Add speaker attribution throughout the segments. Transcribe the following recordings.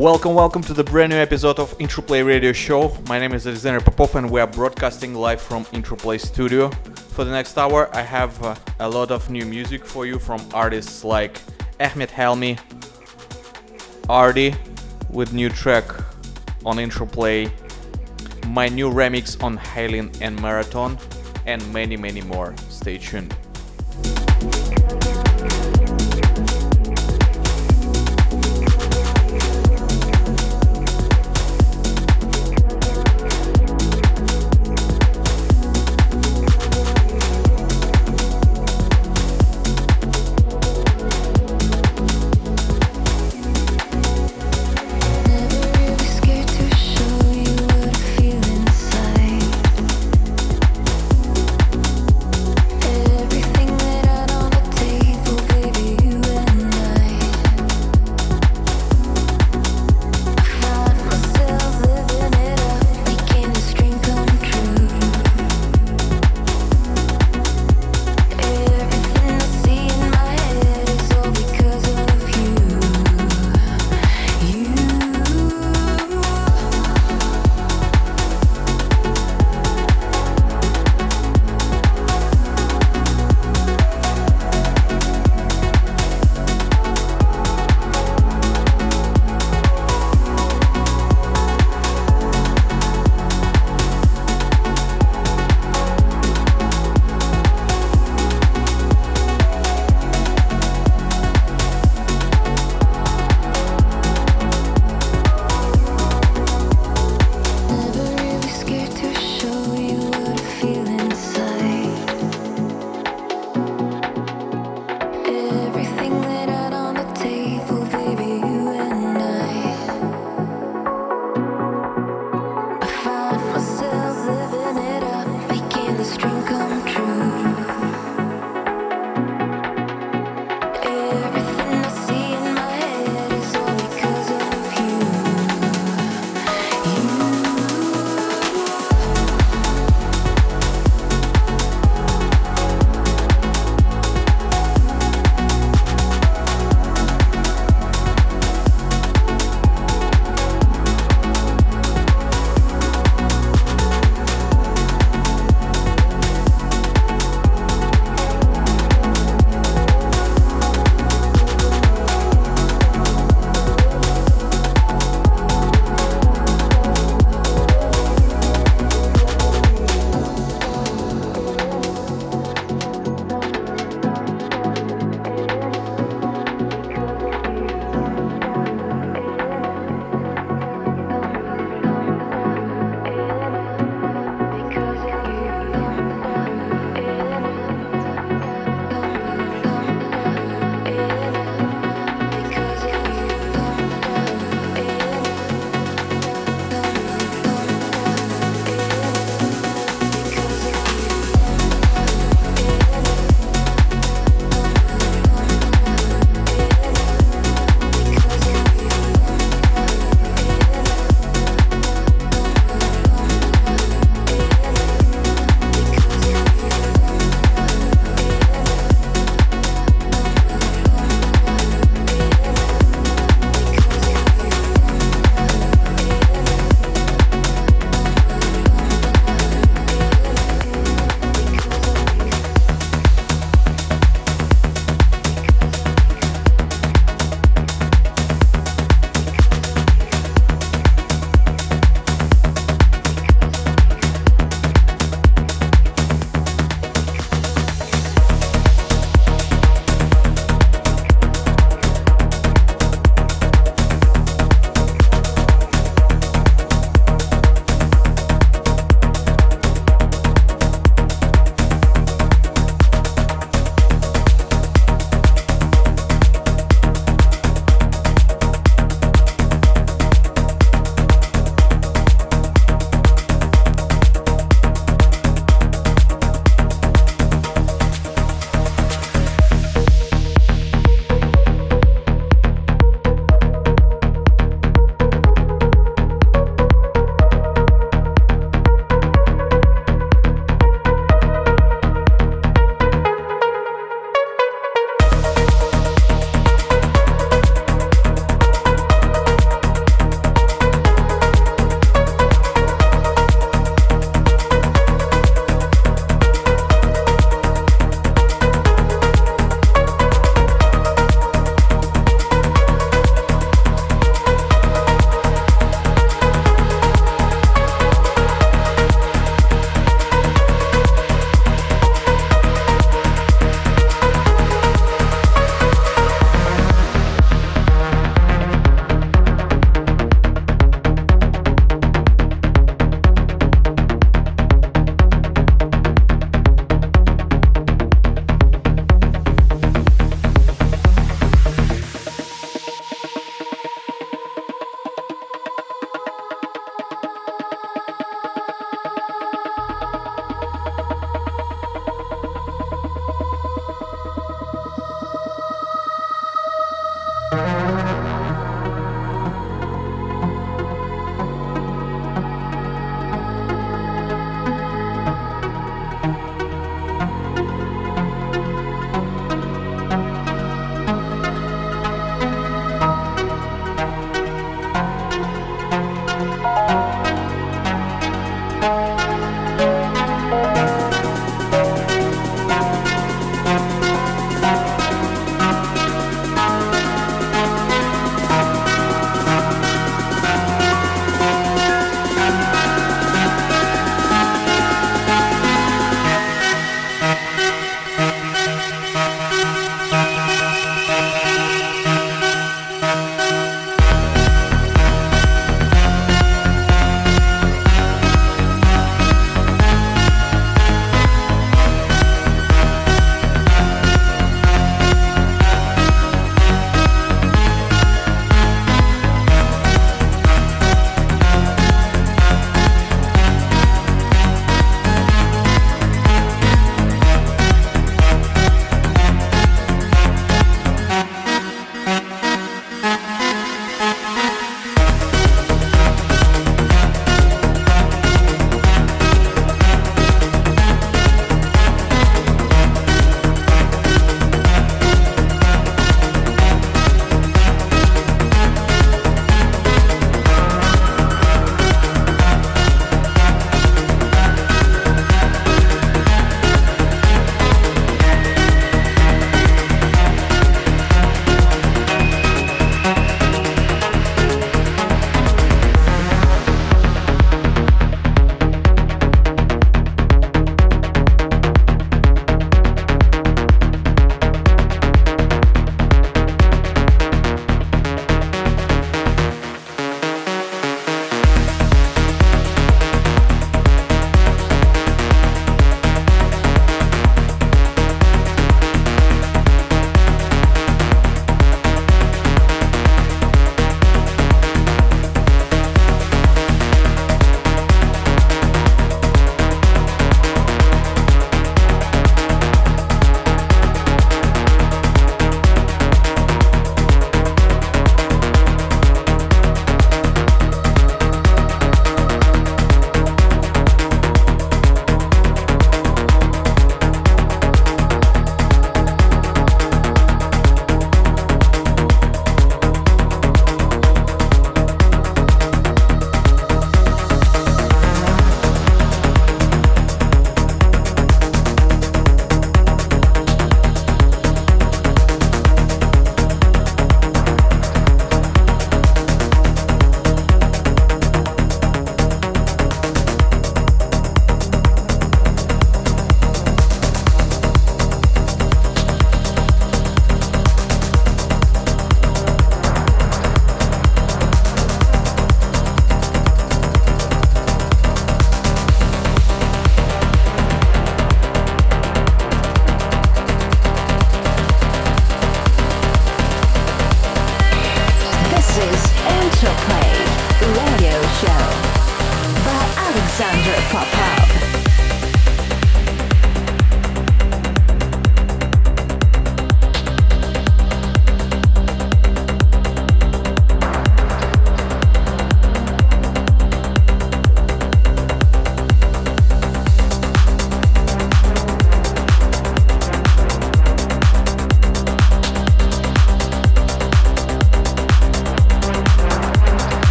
Speaker 1: Welcome, welcome to the brand new episode of Interplay Radio Show. My name is Alexander Popov and we are broadcasting live from Interplay Studio. For the next hour, I have uh, a lot of new music for you from artists like Ahmed Helmi, Ardi with new track on Interplay, my new remix on Halen and Marathon, and many, many more. Stay tuned.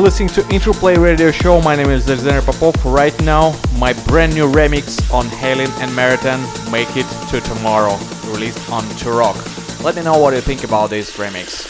Speaker 2: You're listening to Interplay Radio Show. My name is Alexander Popov. Right now, my brand new remix on Halen and Meriton, Make It to Tomorrow, released on Turok. Let me know what you think about this remix.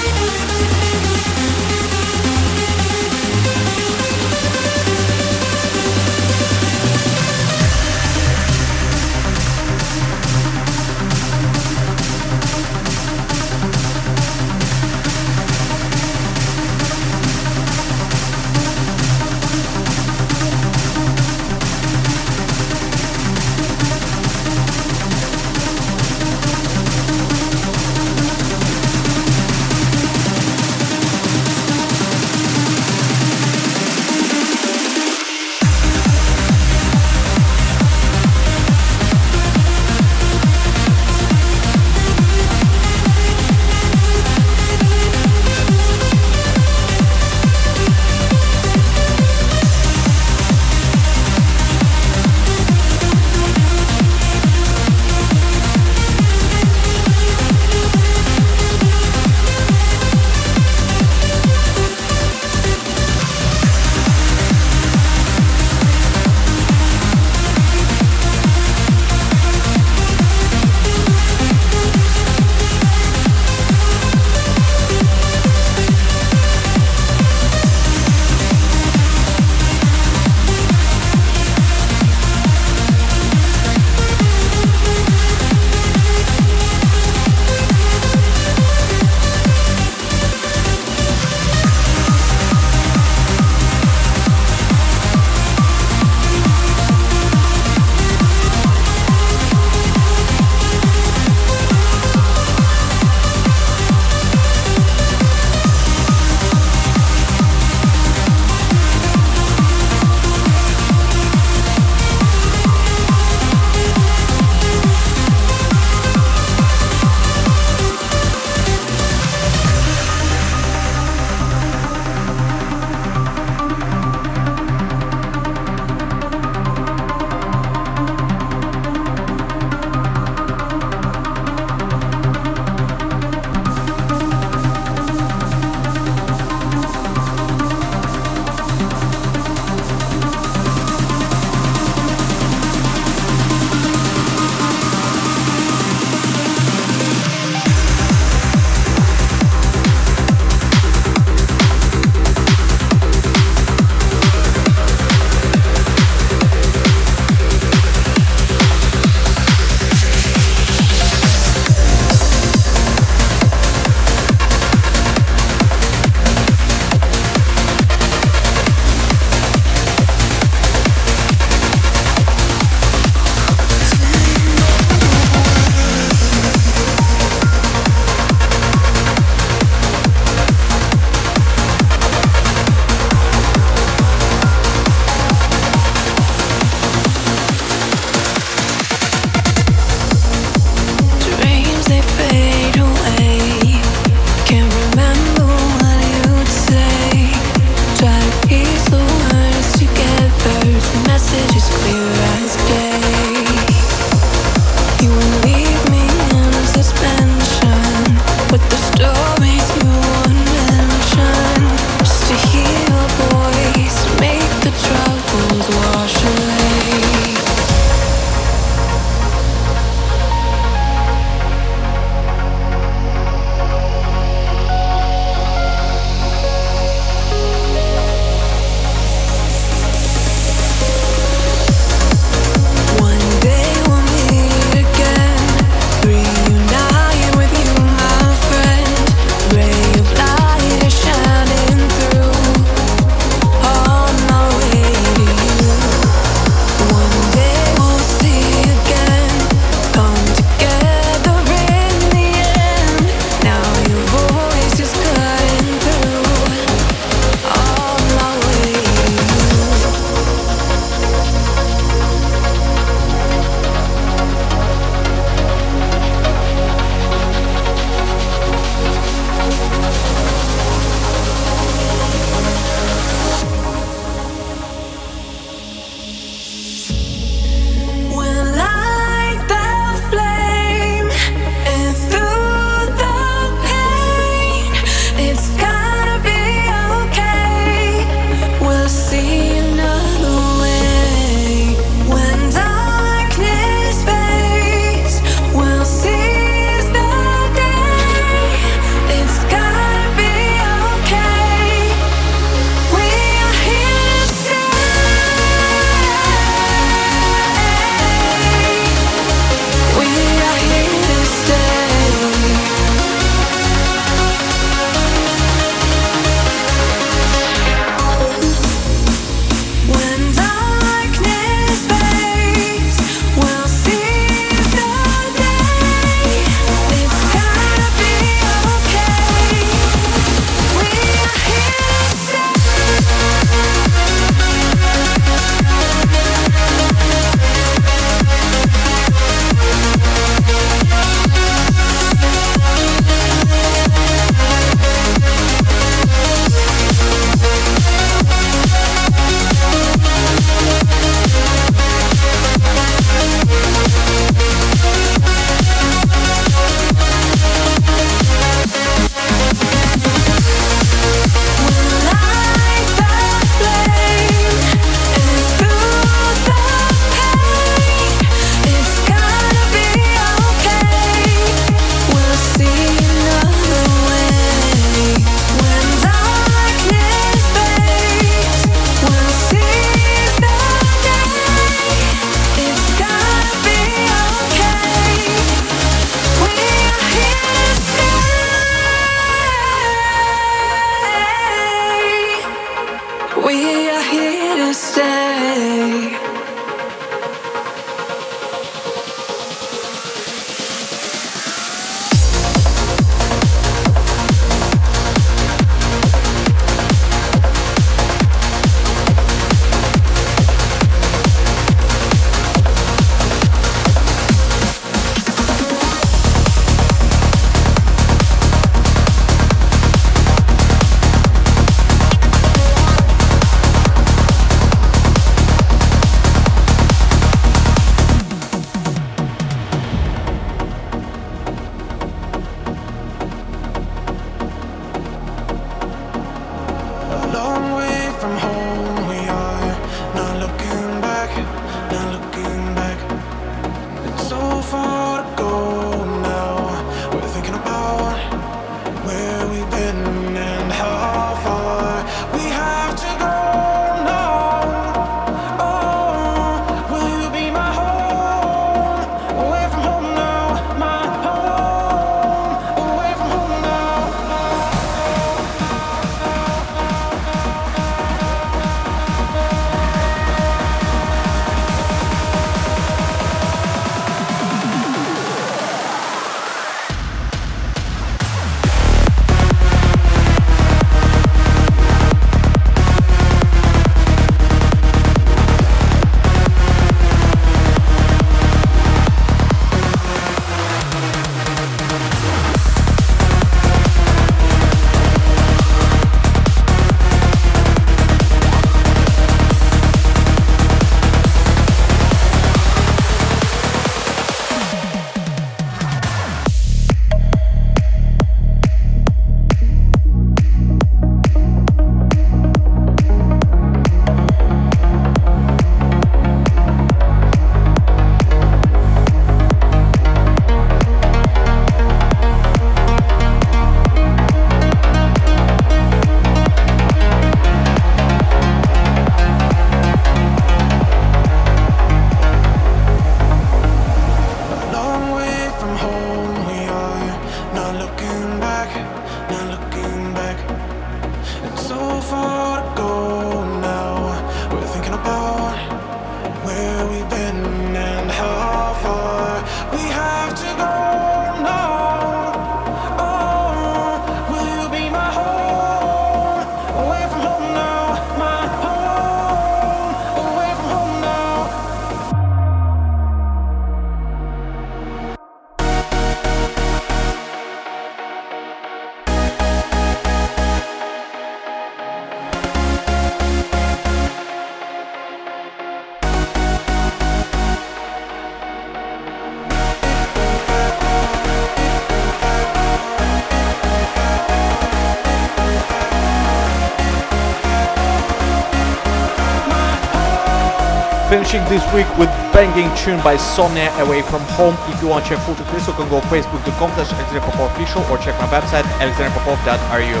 Speaker 1: Finishing this week with banging tune by Somnia Away From Home. If you want to check full track list, you can go facebook.com slash official or check my website alexanderpopov.ru.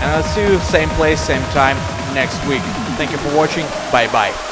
Speaker 1: And I'll see you same place, same time next week. Thank you for watching. Bye bye.